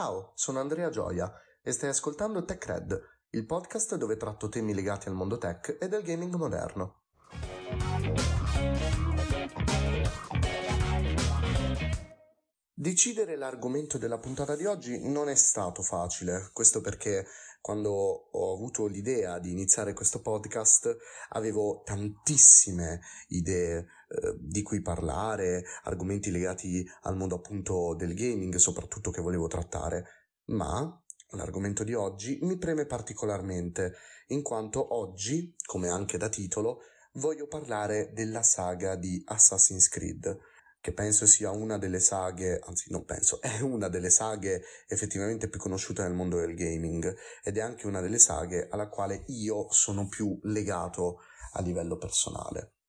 Ciao, sono Andrea Gioia e stai ascoltando TechRed, il podcast dove tratto temi legati al mondo tech e del gaming moderno. Decidere l'argomento della puntata di oggi non è stato facile, questo perché quando ho avuto l'idea di iniziare questo podcast avevo tantissime idee eh, di cui parlare, argomenti legati al mondo appunto del gaming soprattutto che volevo trattare, ma l'argomento di oggi mi preme particolarmente in quanto oggi, come anche da titolo, voglio parlare della saga di Assassin's Creed che penso sia una delle saghe, anzi non penso, è una delle saghe effettivamente più conosciute nel mondo del gaming ed è anche una delle saghe alla quale io sono più legato a livello personale.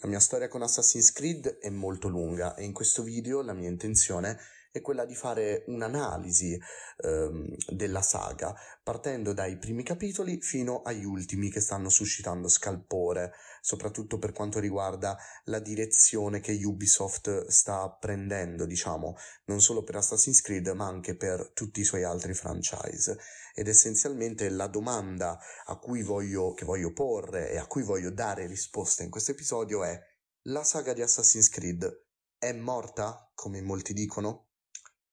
La mia storia con Assassin's Creed è molto lunga e in questo video la mia intenzione è quella di fare un'analisi ehm, della saga, partendo dai primi capitoli fino agli ultimi che stanno suscitando scalpore, soprattutto per quanto riguarda la direzione che Ubisoft sta prendendo, diciamo, non solo per Assassin's Creed, ma anche per tutti i suoi altri franchise. Ed essenzialmente la domanda a cui voglio, che voglio porre e a cui voglio dare risposta in questo episodio è la saga di Assassin's Creed è morta, come molti dicono?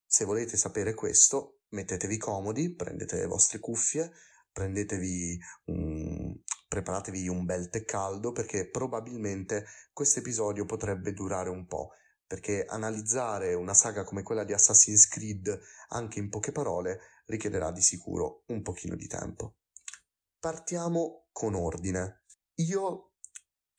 Se volete sapere questo, mettetevi comodi, prendete le vostre cuffie, prendetevi un, preparatevi un bel tè caldo perché probabilmente questo episodio potrebbe durare un po', perché analizzare una saga come quella di Assassin's Creed anche in poche parole richiederà di sicuro un pochino di tempo. Partiamo con ordine. Io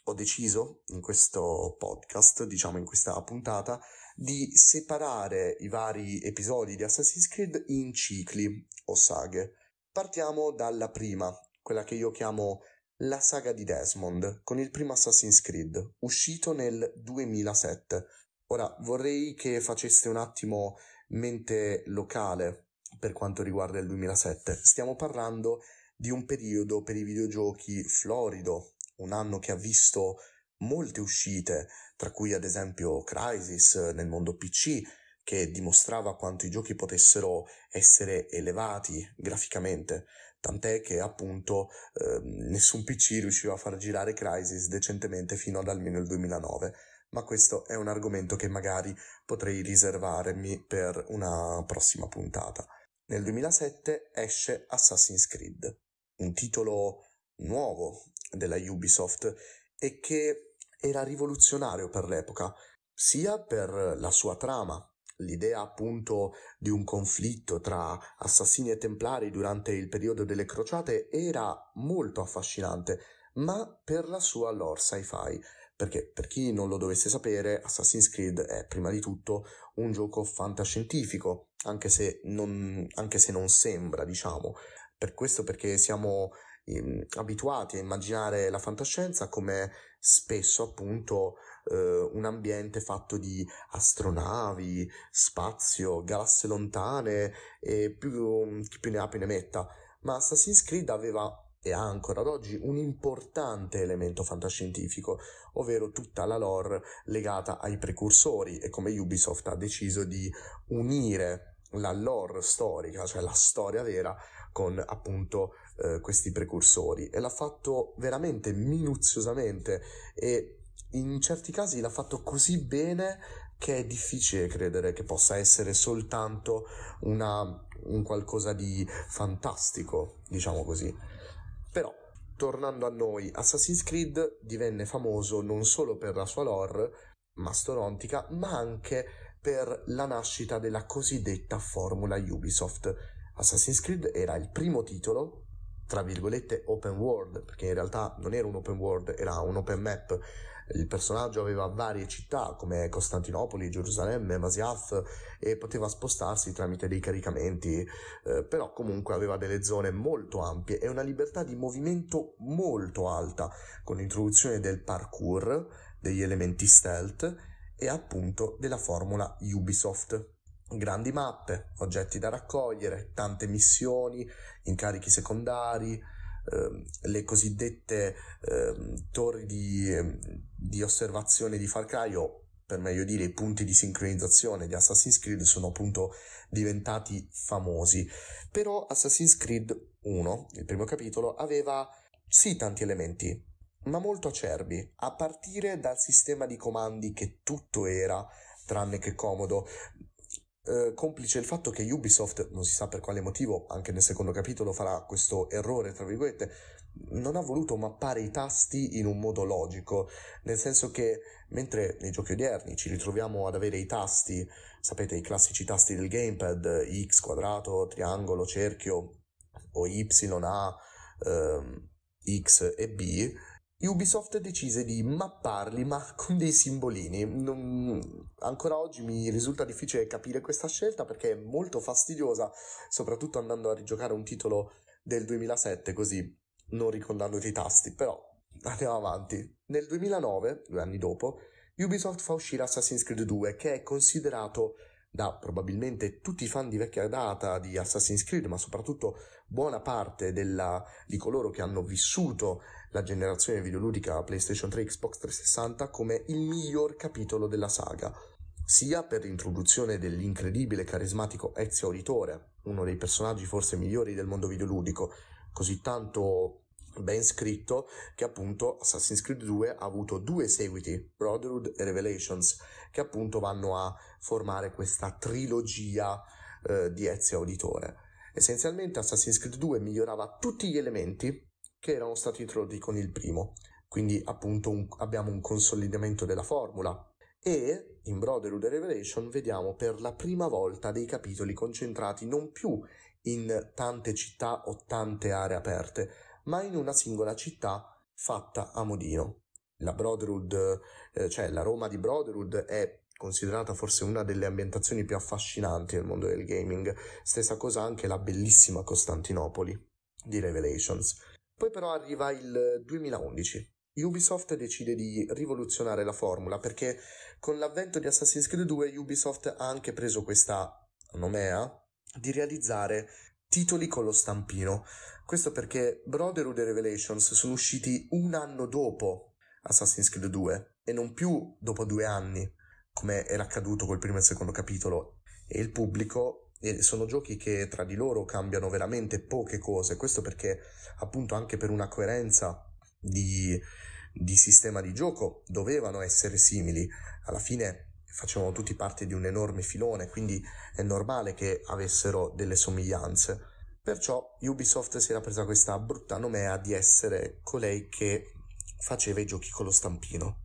ho deciso in questo podcast, diciamo in questa puntata, di separare i vari episodi di Assassin's Creed in cicli o saghe. Partiamo dalla prima, quella che io chiamo la saga di Desmond, con il primo Assassin's Creed, uscito nel 2007. Ora vorrei che faceste un attimo mente locale per quanto riguarda il 2007. Stiamo parlando di un periodo per i videogiochi florido, un anno che ha visto molte uscite, tra cui ad esempio Crisis nel mondo PC, che dimostrava quanto i giochi potessero essere elevati graficamente, tant'è che appunto eh, nessun PC riusciva a far girare Crisis decentemente fino ad almeno il 2009, ma questo è un argomento che magari potrei riservarmi per una prossima puntata. Nel 2007 esce Assassin's Creed, un titolo nuovo della Ubisoft e che era rivoluzionario per l'epoca, sia per la sua trama, l'idea appunto di un conflitto tra assassini e templari durante il periodo delle crociate era molto affascinante, ma per la sua lore sci-fi, perché per chi non lo dovesse sapere, Assassin's Creed è prima di tutto un gioco fantascientifico, anche se non, anche se non sembra, diciamo. Per questo perché siamo eh, abituati a immaginare la fantascienza come spesso appunto eh, un ambiente fatto di astronavi, spazio, galassie lontane e più, chi più ne ha più ne metta. Ma Assassin's Creed aveva e ha ancora ad oggi un importante elemento fantascientifico, ovvero tutta la lore legata ai precursori e come Ubisoft ha deciso di unire la lore storica, cioè la storia vera, con appunto eh, questi precursori e l'ha fatto veramente minuziosamente e in certi casi l'ha fatto così bene che è difficile credere che possa essere soltanto una, un qualcosa di fantastico, diciamo così. Però, tornando a noi, Assassin's Creed divenne famoso non solo per la sua lore mastodontica, ma anche per la nascita della cosiddetta formula Ubisoft, Assassin's Creed era il primo titolo, tra virgolette, open world, perché in realtà non era un open world, era un open map. Il personaggio aveva varie città come Costantinopoli, Gerusalemme, Masiaf e poteva spostarsi tramite dei caricamenti, eh, però comunque aveva delle zone molto ampie e una libertà di movimento molto alta, con l'introduzione del parkour, degli elementi stealth e appunto della formula Ubisoft grandi mappe, oggetti da raccogliere, tante missioni, incarichi secondari, ehm, le cosiddette ehm, torri di, ehm, di, osservazione di Far Cry o per meglio dire i punti di sincronizzazione di Assassin's Creed sono appunto diventati famosi. Però Assassin's Creed 1, il primo capitolo, aveva sì tanti elementi, ma molto acerbi, a partire dal sistema di comandi che tutto era tranne che comodo. Eh, complice il fatto che Ubisoft, non si sa per quale motivo, anche nel secondo capitolo farà questo errore, tra virgolette, non ha voluto mappare i tasti in un modo logico, nel senso che mentre nei giochi odierni ci ritroviamo ad avere i tasti, sapete i classici tasti del gamepad, X quadrato, triangolo, cerchio o Y, A, ehm, X e B, Ubisoft decise di mapparli ma con dei simbolini. Non... Ancora oggi mi risulta difficile capire questa scelta perché è molto fastidiosa, soprattutto andando a rigiocare un titolo del 2007 così non ricordandoti i tasti, però andiamo avanti. Nel 2009, due anni dopo, Ubisoft fa uscire Assassin's Creed 2 che è considerato da probabilmente tutti i fan di vecchia data di Assassin's Creed, ma soprattutto buona parte della, di coloro che hanno vissuto la generazione videoludica PlayStation 3 Xbox 360 come il miglior capitolo della saga, sia per l'introduzione dell'incredibile e carismatico Ezio Auditore, uno dei personaggi forse migliori del mondo videoludico, così tanto ben scritto che appunto Assassin's Creed 2 ha avuto due seguiti, Brotherhood e Revelations, che appunto vanno a formare questa trilogia eh, di Ezio Auditore. Essenzialmente Assassin's Creed 2 migliorava tutti gli elementi che erano stati introdotti con il primo, quindi appunto un, abbiamo un consolidamento della formula. E in Brotherhood e Revelation vediamo per la prima volta dei capitoli concentrati non più in tante città o tante aree aperte, ma in una singola città fatta a modino. La Brotherhood, eh, cioè la Roma di Brotherhood è considerata forse una delle ambientazioni più affascinanti nel mondo del gaming, stessa cosa anche la bellissima Costantinopoli di Revelations. Poi però arriva il 2011. Ubisoft decide di rivoluzionare la formula perché con l'avvento di Assassin's Creed 2 Ubisoft ha anche preso questa nomea di realizzare titoli con lo stampino. Questo perché Brotherhood e Revelations sono usciti un anno dopo Assassin's Creed 2 e non più dopo due anni, come era accaduto col primo e secondo capitolo. E il pubblico e sono giochi che tra di loro cambiano veramente poche cose. Questo perché, appunto, anche per una coerenza di, di sistema di gioco dovevano essere simili. Alla fine facevano tutti parte di un enorme filone, quindi è normale che avessero delle somiglianze. Perciò Ubisoft si era presa questa brutta nomea di essere colei che faceva i giochi con lo stampino.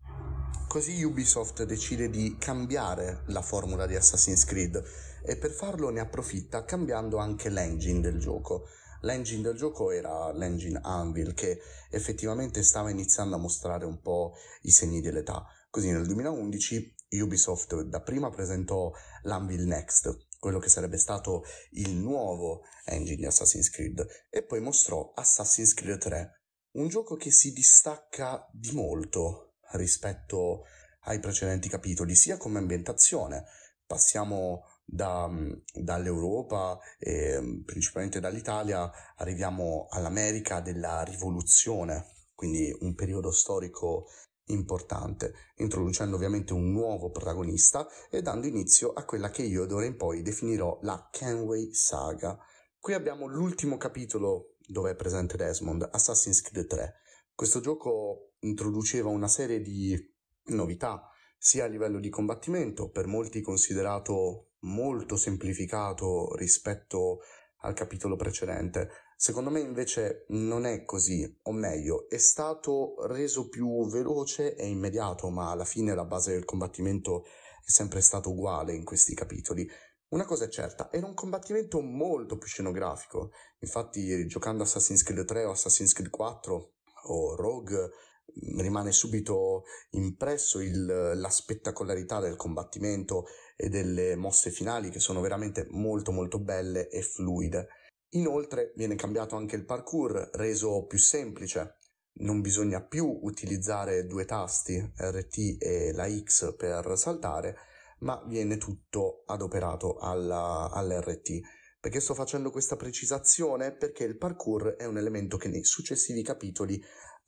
Così Ubisoft decide di cambiare la formula di Assassin's Creed e per farlo ne approfitta cambiando anche l'engine del gioco. L'engine del gioco era l'engine Anvil che effettivamente stava iniziando a mostrare un po' i segni dell'età. Così nel 2011 Ubisoft dapprima presentò l'Anvil Next, quello che sarebbe stato il nuovo engine di Assassin's Creed, e poi mostrò Assassin's Creed 3, un gioco che si distacca di molto rispetto ai precedenti capitoli, sia come ambientazione, passiamo da, dall'Europa e principalmente dall'Italia, arriviamo all'America della rivoluzione, quindi un periodo storico importante, introducendo ovviamente un nuovo protagonista e dando inizio a quella che io d'ora in poi definirò la Kenway Saga. Qui abbiamo l'ultimo capitolo dove è presente Desmond, Assassin's Creed 3. Questo gioco introduceva una serie di novità, sia a livello di combattimento, per molti considerato molto semplificato rispetto al capitolo precedente, Secondo me invece non è così, o meglio, è stato reso più veloce e immediato, ma alla fine la base del combattimento è sempre stata uguale in questi capitoli. Una cosa è certa, era un combattimento molto più scenografico. Infatti, giocando Assassin's Creed 3 o Assassin's Creed 4 o Rogue, rimane subito impresso il, la spettacolarità del combattimento e delle mosse finali che sono veramente molto molto belle e fluide. Inoltre viene cambiato anche il parkour, reso più semplice. Non bisogna più utilizzare due tasti, RT e la X per saltare, ma viene tutto adoperato alla, all'RT. Perché sto facendo questa precisazione? Perché il parkour è un elemento che nei successivi capitoli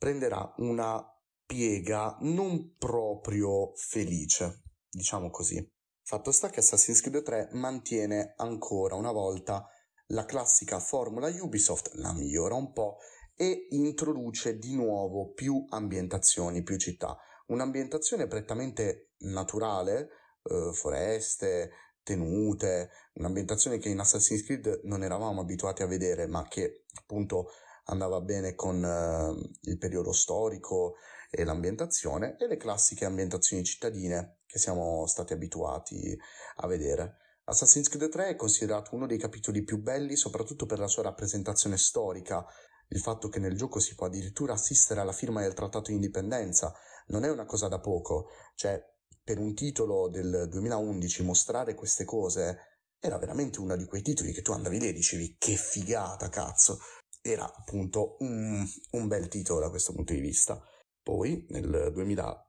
prenderà una piega non proprio felice. diciamo così. Fatto sta che Assassin's Creed 3 mantiene ancora una volta la classica formula Ubisoft, la migliora un po' e introduce di nuovo più ambientazioni, più città. Un'ambientazione prettamente naturale, eh, foreste, tenute, un'ambientazione che in Assassin's Creed non eravamo abituati a vedere, ma che appunto andava bene con uh, il periodo storico e l'ambientazione, e le classiche ambientazioni cittadine che siamo stati abituati a vedere. Assassin's Creed 3 è considerato uno dei capitoli più belli soprattutto per la sua rappresentazione storica, il fatto che nel gioco si può addirittura assistere alla firma del trattato di indipendenza non è una cosa da poco, cioè per un titolo del 2011 mostrare queste cose era veramente uno di quei titoli che tu andavi lì e dicevi che figata cazzo, era appunto un, un bel titolo da questo punto di vista. Poi nel 2000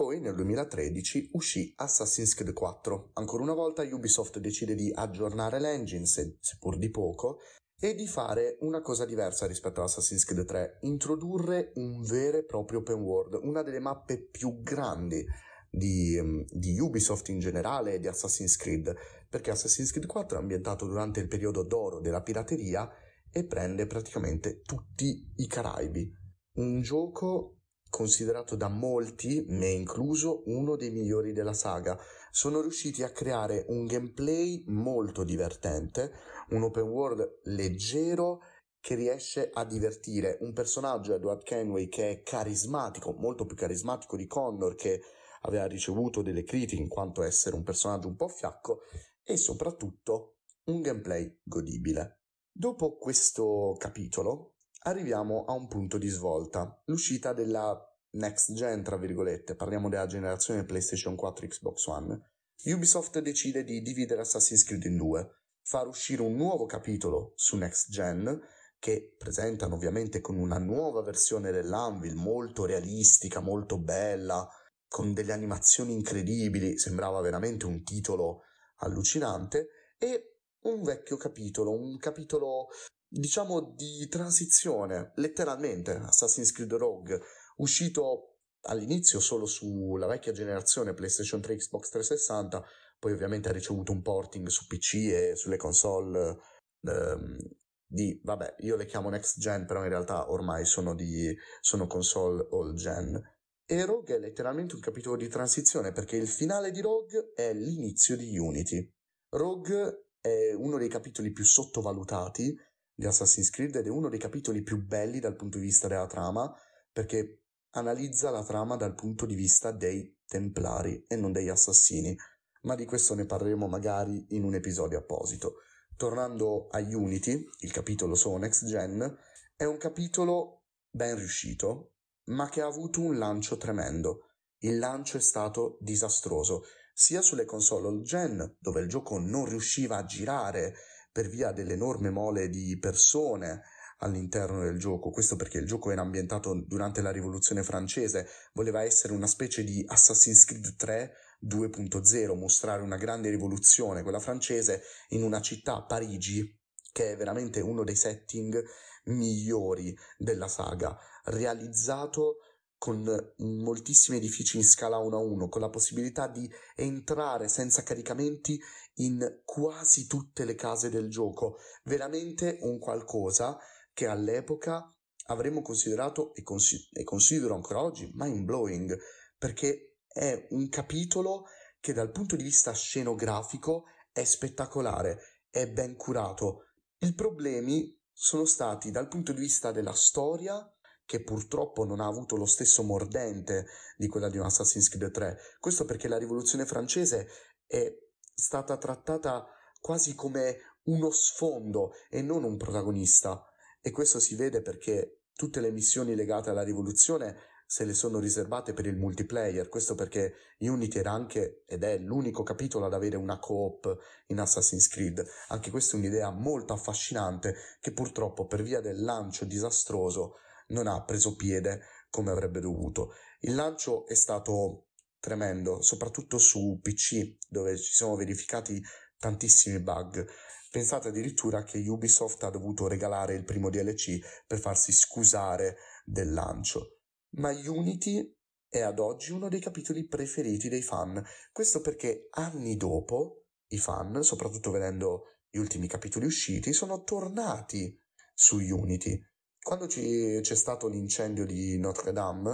poi nel 2013 uscì Assassin's Creed 4. Ancora una volta Ubisoft decide di aggiornare l'engine, seppur di poco, e di fare una cosa diversa rispetto a Assassin's Creed 3, introdurre un vero e proprio open world, una delle mappe più grandi di, di, Ubisoft in generale e di Assassin's Creed, perché Assassin's Creed 4 è ambientato durante il periodo d'oro della pirateria e prende praticamente tutti i Caraibi. Un gioco considerato da molti, me incluso, uno dei migliori della saga. Sono riusciti a creare un gameplay molto divertente, un open world leggero che riesce a divertire un personaggio Edward Kenway che è carismatico, molto più carismatico di Connor che aveva ricevuto delle critiche in quanto essere un personaggio un po' fiacco e soprattutto un gameplay godibile. Dopo questo capitolo arriviamo a un punto di svolta, l'uscita della next gen, tra virgolette, parliamo della generazione PlayStation 4 Xbox One. Ubisoft decide di dividere Assassin's Creed in due, far uscire un nuovo capitolo su next gen che presentano ovviamente con una nuova versione dell'Anvil molto realistica, molto bella, con delle animazioni incredibili, sembrava veramente un titolo allucinante, e un vecchio capitolo, un capitolo diciamo di transizione, letteralmente, Assassin's Creed Rogue, uscito all'inizio solo sulla vecchia generazione PlayStation 3, Xbox 360, poi ovviamente ha ricevuto un porting su PC e sulle console ehm, di, vabbè, io le chiamo next gen, però in realtà ormai sono di, sono console old gen. E Rogue è letteralmente un capitolo di transizione perché il finale di Rogue è l'inizio di Unity. Rogue è uno dei capitoli più sottovalutati di Assassin's Creed ed è uno dei capitoli più belli dal punto di vista della trama perché analizza la trama dal punto di vista dei Templari e non degli assassini, ma di questo ne parleremo magari in un episodio apposito. Tornando a Unity, il capitolo su Next Gen, è un capitolo ben riuscito, ma che ha avuto un lancio tremendo. Il lancio è stato disastroso, sia sulle console old gen, dove il gioco non riusciva a girare per via dell'enorme mole di persone all'interno del gioco, questo perché il gioco era ambientato durante la rivoluzione francese, voleva essere una specie di Assassin's Creed 3 2.0, mostrare una grande rivoluzione, quella francese, in una città, Parigi, che è veramente uno dei setting migliori della saga, realizzato con moltissimi edifici in scala 1 a 1, con la possibilità di entrare senza caricamenti in quasi tutte le case del gioco. Veramente un qualcosa che all'epoca avremmo considerato e, consi- e considero ancora oggi mind blowing, perché è un capitolo che dal punto di vista scenografico è spettacolare, è ben curato. I problemi sono stati dal punto di vista della storia, che purtroppo non ha avuto lo stesso mordente di quella di un Assassin's Creed 3. Questo perché la rivoluzione francese è stata trattata quasi come uno sfondo e non un protagonista. E questo si vede perché tutte le missioni legate alla rivoluzione se le sono riservate per il multiplayer, questo perché Unity era anche ed è l'unico capitolo ad avere una co-op in Assassin's Creed. Anche questa è un'idea molto affascinante che purtroppo per via del lancio disastroso non ha preso piede come avrebbe dovuto. Il lancio è stato tremendo, soprattutto su PC, dove ci sono verificati tantissimi bug. Pensate addirittura che Ubisoft ha dovuto regalare il primo DLC per farsi scusare del lancio. Ma Unity è ad oggi uno dei capitoli preferiti dei fan. Questo perché anni dopo i fan, soprattutto vedendo gli ultimi capitoli usciti, sono tornati su Unity. Quando ci, c'è stato l'incendio di Notre Dame,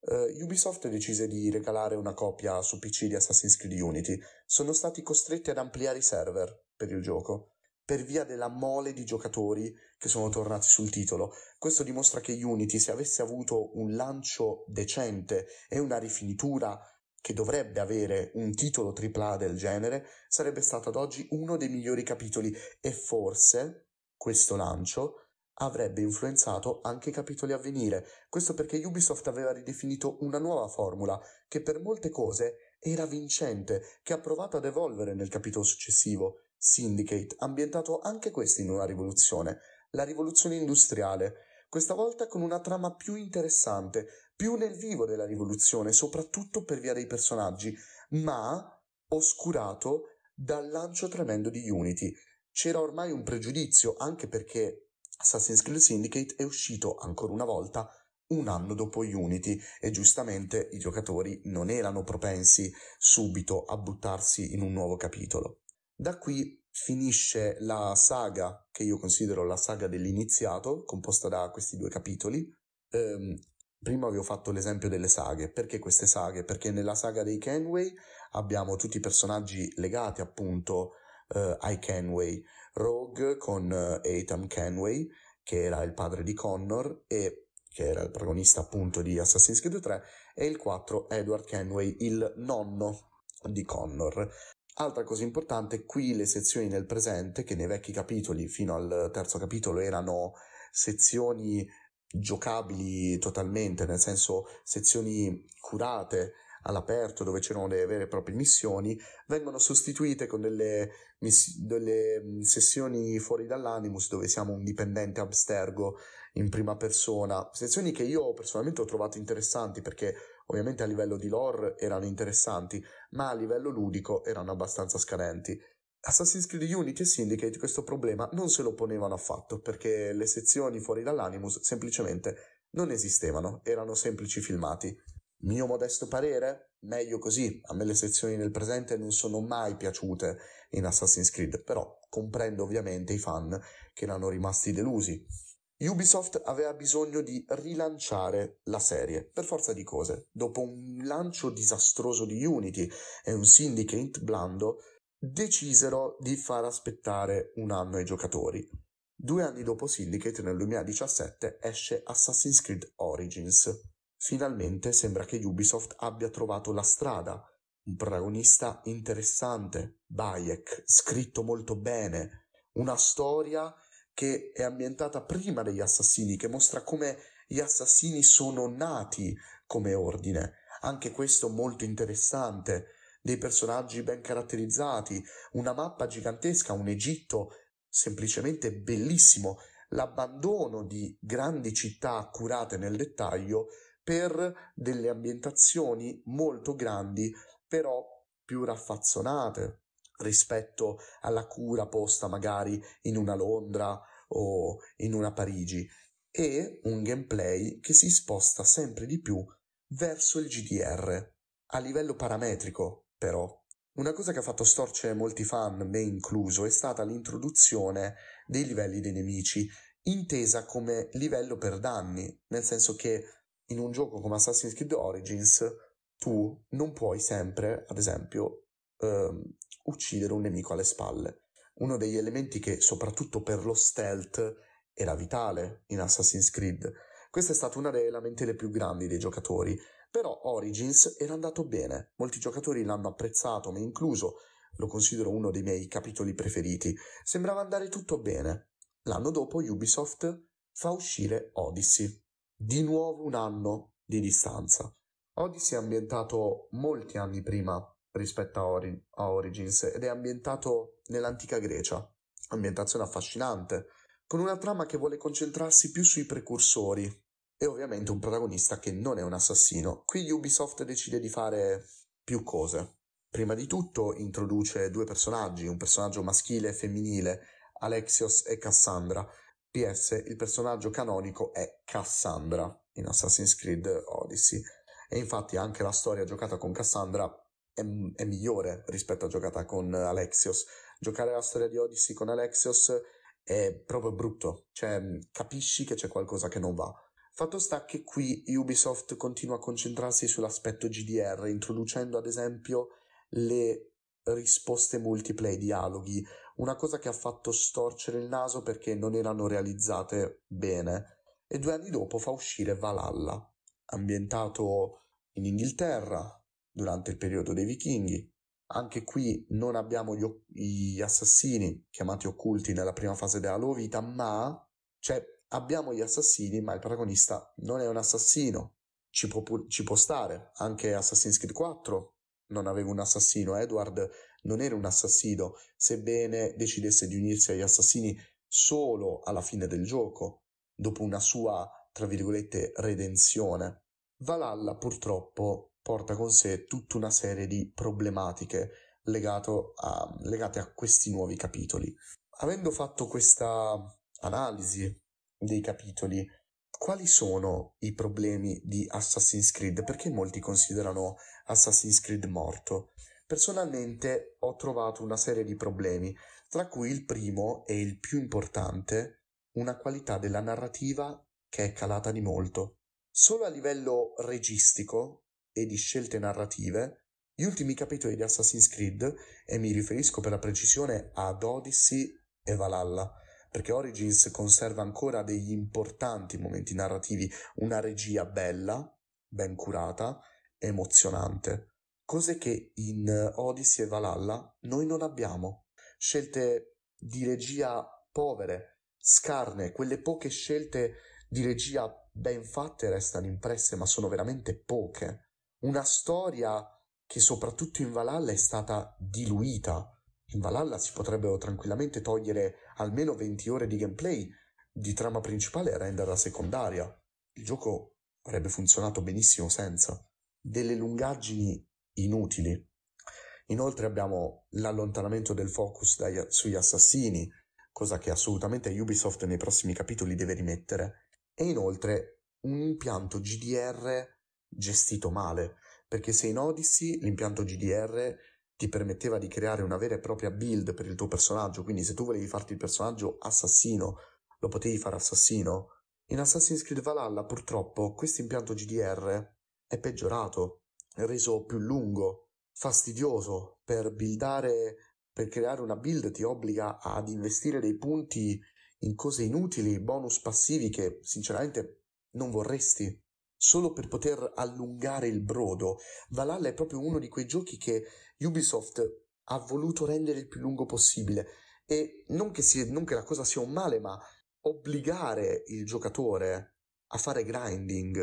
uh, Ubisoft decise di regalare una copia su PC di Assassin's Creed Unity. Sono stati costretti ad ampliare i server per il gioco per via della mole di giocatori che sono tornati sul titolo. Questo dimostra che Unity, se avesse avuto un lancio decente e una rifinitura che dovrebbe avere un titolo AAA del genere, sarebbe stato ad oggi uno dei migliori capitoli e forse questo lancio avrebbe influenzato anche i capitoli a venire. Questo perché Ubisoft aveva ridefinito una nuova formula che per molte cose era vincente, che ha provato ad evolvere nel capitolo successivo. Syndicate, ambientato anche questo in una rivoluzione, la rivoluzione industriale, questa volta con una trama più interessante, più nel vivo della rivoluzione, soprattutto per via dei personaggi, ma oscurato dal lancio tremendo di Unity. C'era ormai un pregiudizio, anche perché Assassin's Creed Syndicate è uscito ancora una volta un anno dopo Unity e giustamente i giocatori non erano propensi subito a buttarsi in un nuovo capitolo. Da qui finisce la saga che io considero la saga dell'iniziato, composta da questi due capitoli. Ehm, prima avevo fatto l'esempio delle saghe. Perché queste saghe? Perché nella saga dei Kenway abbiamo tutti i personaggi legati appunto eh, ai Kenway, Rogue con uh, Ethan Kenway, che era il padre di Connor e che era il protagonista appunto di Assassin's Creed 3, e il 4 Edward Kenway, il nonno di Connor. Altra cosa importante, qui le sezioni nel presente, che nei vecchi capitoli fino al terzo capitolo erano sezioni giocabili totalmente, nel senso sezioni curate all'aperto dove c'erano le vere e proprie missioni, vengono sostituite con delle, miss- delle mm, sessioni fuori dall'animus dove siamo un dipendente abstergo in prima persona, sezioni che io personalmente ho trovato interessanti perché ovviamente a livello di lore erano interessanti, ma a livello ludico erano abbastanza scadenti. Assassin's Creed Unity e Syndicate questo problema non se lo ponevano affatto perché le sezioni fuori dall'animus semplicemente non esistevano, erano semplici filmati. Mio modesto parere? Meglio così. A me le sezioni nel presente non sono mai piaciute in Assassin's Creed, però comprendo ovviamente i fan che erano rimasti delusi. Ubisoft aveva bisogno di rilanciare la serie, per forza di cose. Dopo un lancio disastroso di Unity e un Syndicate blando, decisero di far aspettare un anno ai giocatori. Due anni dopo Syndicate, nel 2017, esce Assassin's Creed Origins. Finalmente sembra che Ubisoft abbia trovato la strada. Un protagonista interessante, Bayek, scritto molto bene, una storia che è ambientata prima degli assassini, che mostra come gli assassini sono nati come ordine. Anche questo molto interessante, dei personaggi ben caratterizzati, una mappa gigantesca, un Egitto semplicemente bellissimo, l'abbandono di grandi città curate nel dettaglio per delle ambientazioni molto grandi, però più raffazzonate rispetto alla cura posta magari in una Londra o in una Parigi. E un gameplay che si sposta sempre di più verso il GDR a livello parametrico però. Una cosa che ha fatto storcere molti fan, me incluso, è stata l'introduzione dei livelli dei nemici, intesa come livello per danni, nel senso che in un gioco come Assassin's Creed Origins tu non puoi sempre, ad esempio, ehm, uccidere un nemico alle spalle. Uno degli elementi che, soprattutto per lo stealth, era vitale in Assassin's Creed. Questa è stata una delle lamentele più grandi dei giocatori, però Origins era andato bene, molti giocatori l'hanno apprezzato, me incluso, lo considero uno dei miei capitoli preferiti. Sembrava andare tutto bene. L'anno dopo Ubisoft fa uscire Odyssey, di nuovo un anno di distanza. Odyssey è ambientato molti anni prima rispetto a, Ori- a Origins ed è ambientato nell'antica Grecia. Ambientazione affascinante, con una trama che vuole concentrarsi più sui precursori e ovviamente un protagonista che non è un assassino. Qui Ubisoft decide di fare più cose. Prima di tutto introduce due personaggi, un personaggio maschile e femminile, Alexios e Cassandra, PS, il personaggio canonico è Cassandra in Assassin's Creed Odyssey. E infatti anche la storia giocata con Cassandra è, è migliore rispetto a giocata con Alexios. Giocare la storia di Odyssey con Alexios è proprio brutto, cioè capisci che c'è qualcosa che non va. Fatto sta che qui Ubisoft continua a concentrarsi sull'aspetto GDR, introducendo ad esempio le risposte multiplay, dialoghi, una cosa che ha fatto storcere il naso perché non erano realizzate bene. E due anni dopo fa uscire Valhalla, ambientato in Inghilterra durante il periodo dei vichinghi. Anche qui non abbiamo gli, gli assassini chiamati occulti nella prima fase della loro vita, ma cioè, abbiamo gli assassini, ma il protagonista non è un assassino. Ci può, ci può stare. Anche Assassin's Creed 4 non aveva un assassino. Edward non era un assassino, sebbene decidesse di unirsi agli assassini solo alla fine del gioco, dopo una sua, tra virgolette, redenzione. Valhalla purtroppo porta con sé tutta una serie di problematiche a, legate a questi nuovi capitoli. Avendo fatto questa analisi dei capitoli, quali sono i problemi di Assassin's Creed? Perché molti considerano Assassin's Creed morto? Personalmente ho trovato una serie di problemi, tra cui il primo e il più importante, una qualità della narrativa che è calata di molto. Solo a livello registico e di scelte narrative, gli ultimi capitoli di Assassin's Creed, e mi riferisco per la precisione ad Odyssey e Valhalla, perché Origins conserva ancora degli importanti momenti narrativi, una regia bella, ben curata, emozionante, cose che in Odyssey e Valhalla noi non abbiamo. Scelte di regia povere, scarne, quelle poche scelte di regia ben fatte restano impresse, ma sono veramente poche. Una storia che soprattutto in Valhalla è stata diluita in Valhalla si potrebbero tranquillamente togliere almeno 20 ore di gameplay di trama principale e renderla secondaria. Il gioco avrebbe funzionato benissimo senza. Delle lungaggini inutili. Inoltre abbiamo l'allontanamento del focus dai, sugli assassini, cosa che assolutamente Ubisoft nei prossimi capitoli deve rimettere. E inoltre un impianto GDR gestito male, perché se in Odyssey l'impianto GDR ti permetteva di creare una vera e propria build per il tuo personaggio, quindi se tu volevi farti il personaggio assassino, lo potevi fare assassino. In Assassin's Creed Valhalla purtroppo questo impianto GDR è peggiorato, reso più lungo, fastidioso, per buildare, per creare una build ti obbliga ad investire dei punti in cose inutili, bonus passivi che sinceramente non vorresti solo per poter allungare il brodo. Valhalla è proprio uno di quei giochi che Ubisoft ha voluto rendere il più lungo possibile e non che, sia, non che la cosa sia un male, ma obbligare il giocatore a fare grinding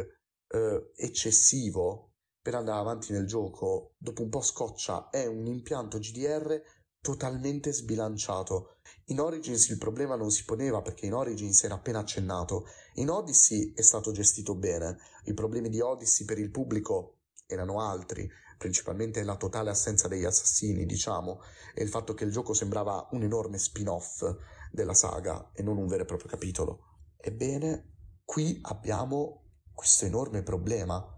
eh, eccessivo per andare avanti nel gioco dopo un po' scoccia è un impianto GDR totalmente sbilanciato. In Origins il problema non si poneva perché in Origins era appena accennato. In Odyssey è stato gestito bene. I problemi di Odyssey per il pubblico erano altri, principalmente la totale assenza degli assassini, diciamo, e il fatto che il gioco sembrava un enorme spin-off della saga e non un vero e proprio capitolo. Ebbene, qui abbiamo questo enorme problema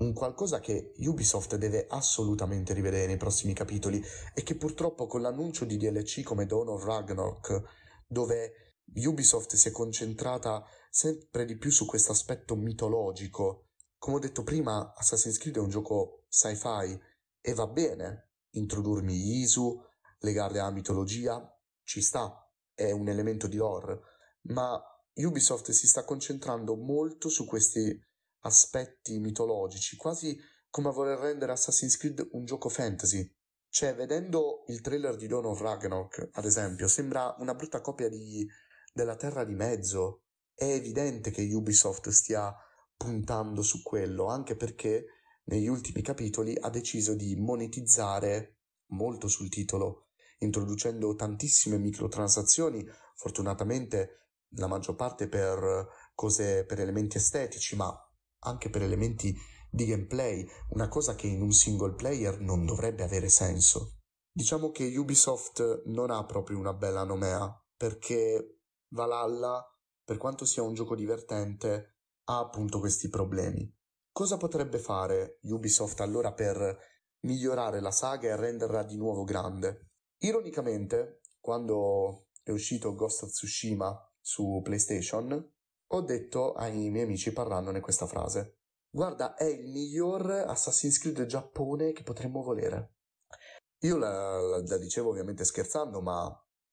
un qualcosa che Ubisoft deve assolutamente rivedere nei prossimi capitoli e che purtroppo con l'annuncio di DLC come Dawn of Ragnarok, dove Ubisoft si è concentrata sempre di più su questo aspetto mitologico. Come ho detto prima, Assassin's Creed è un gioco sci-fi e va bene introdurmi Isu, legarli alla mitologia, ci sta, è un elemento di lore, ma Ubisoft si sta concentrando molto su questi aspetti mitologici, quasi come a voler rendere Assassin's Creed un gioco fantasy. Cioè, vedendo il trailer di Dawn of Ragnarok, ad esempio, sembra una brutta copia di, della Terra di Mezzo. È evidente che Ubisoft stia puntando su quello, anche perché negli ultimi capitoli ha deciso di monetizzare molto sul titolo, introducendo tantissime microtransazioni, fortunatamente la maggior parte per cose per elementi estetici, ma anche per elementi di gameplay, una cosa che in un single player non dovrebbe avere senso. Diciamo che Ubisoft non ha proprio una bella nomea, perché Valhalla, per quanto sia un gioco divertente, ha appunto questi problemi. Cosa potrebbe fare Ubisoft allora per migliorare la saga e renderla di nuovo grande? Ironicamente, quando è uscito Ghost of Tsushima su PlayStation, ho detto ai miei amici parlandone questa frase. Guarda, è il miglior Assassin's Creed Giappone che potremmo volere. Io la, la, la dicevo ovviamente scherzando, ma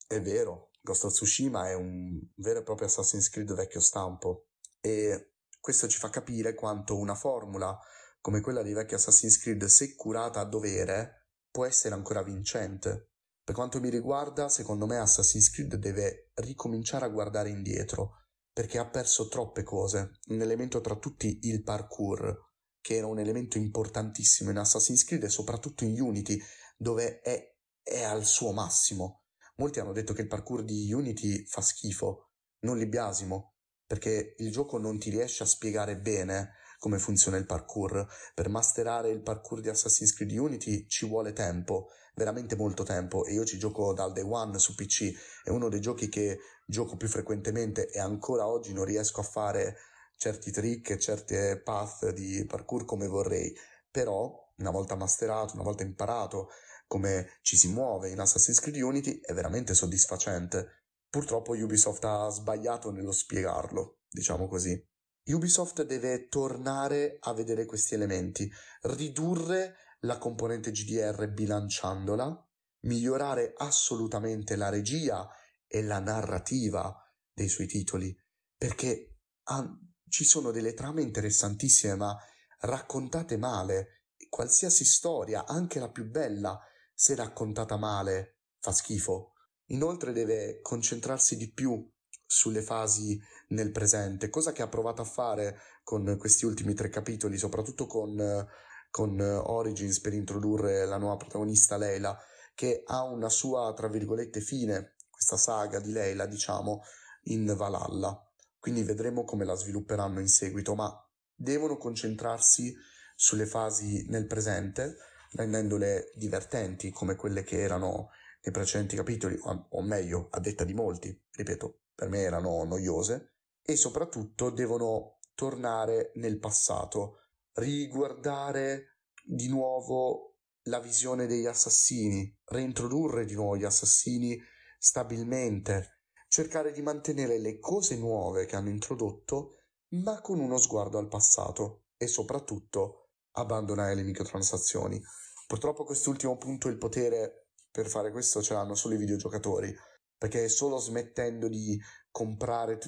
è vero. Ghost of Tsushima è un vero e proprio Assassin's Creed vecchio stampo. E questo ci fa capire quanto una formula come quella di vecchi Assassin's Creed, se curata a dovere, può essere ancora vincente. Per quanto mi riguarda, secondo me Assassin's Creed deve ricominciare a guardare indietro, perché ha perso troppe cose. Un elemento tra tutti il parkour, che era un elemento importantissimo in Assassin's Creed e soprattutto in Unity, dove è, è al suo massimo. Molti hanno detto che il parkour di Unity fa schifo, non li biasimo, perché il gioco non ti riesce a spiegare bene come funziona il parkour. Per masterare il parkour di Assassin's Creed Unity ci vuole tempo, veramente molto tempo, e io ci gioco dal day one su PC, è uno dei giochi che gioco più frequentemente e ancora oggi non riesco a fare certi trick e certe path di parkour come vorrei, però una volta masterato, una volta imparato come ci si muove in Assassin's Creed Unity è veramente soddisfacente Purtroppo Ubisoft ha sbagliato nello spiegarlo, diciamo così. Ubisoft deve tornare a vedere questi elementi, ridurre la componente GDR bilanciandola, migliorare assolutamente la regia e la narrativa dei suoi titoli, perché ah, ci sono delle trame interessantissime ma raccontate male. Qualsiasi storia, anche la più bella, se raccontata male, fa schifo. Inoltre deve concentrarsi di più sulle fasi nel presente, cosa che ha provato a fare con questi ultimi tre capitoli, soprattutto con, con Origins per introdurre la nuova protagonista Leila, che ha una sua, tra virgolette, fine, questa saga di Leila, diciamo, in Valhalla. Quindi vedremo come la svilupperanno in seguito, ma devono concentrarsi sulle fasi nel presente, rendendole divertenti come quelle che erano nei precedenti capitoli, o meglio, a detta di molti, ripeto, per me erano noiose, e soprattutto devono tornare nel passato, riguardare di nuovo la visione degli assassini, reintrodurre di nuovo gli assassini stabilmente, cercare di mantenere le cose nuove che hanno introdotto, ma con uno sguardo al passato e soprattutto abbandonare le microtransazioni. Purtroppo quest'ultimo punto il potere per fare questo ce l'hanno solo i videogiocatori, perché solo smettendo di comprare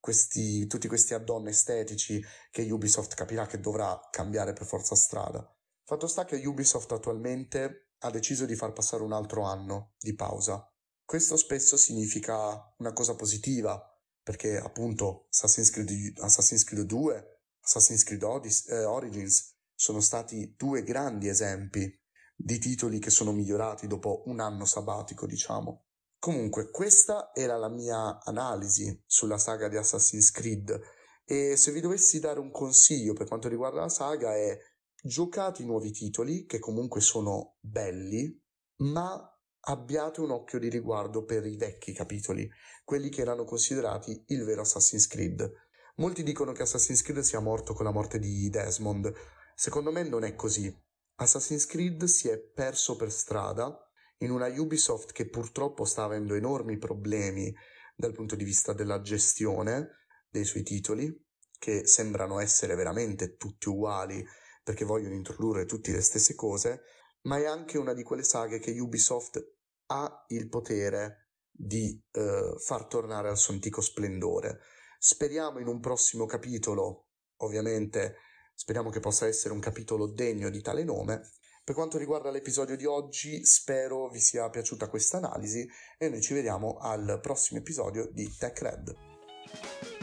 questi, tutti questi add-on estetici che Ubisoft capirà che dovrà cambiare per forza strada. Fatto sta che Ubisoft attualmente ha deciso di far passare un altro anno di pausa. Questo spesso significa una cosa positiva, perché appunto Assassin's Creed, Assassin's Creed 2, Assassin's Creed Odyssey, eh, Origins sono stati due grandi esempi di titoli che sono migliorati dopo un anno sabbatico, diciamo. Comunque, questa era la mia analisi sulla saga di Assassin's Creed e se vi dovessi dare un consiglio per quanto riguarda la saga è giocate i nuovi titoli che comunque sono belli, ma abbiate un occhio di riguardo per i vecchi capitoli, quelli che erano considerati il vero Assassin's Creed. Molti dicono che Assassin's Creed sia morto con la morte di Desmond. Secondo me non è così. Assassin's Creed si è perso per strada in una Ubisoft che purtroppo sta avendo enormi problemi dal punto di vista della gestione dei suoi titoli, che sembrano essere veramente tutti uguali perché vogliono introdurre tutte le stesse cose, ma è anche una di quelle saghe che Ubisoft ha il potere di eh, far tornare al suo antico splendore. Speriamo in un prossimo capitolo, ovviamente Speriamo che possa essere un capitolo degno di tale nome. Per quanto riguarda l'episodio di oggi, spero vi sia piaciuta questa analisi e noi ci vediamo al prossimo episodio di Tech Red.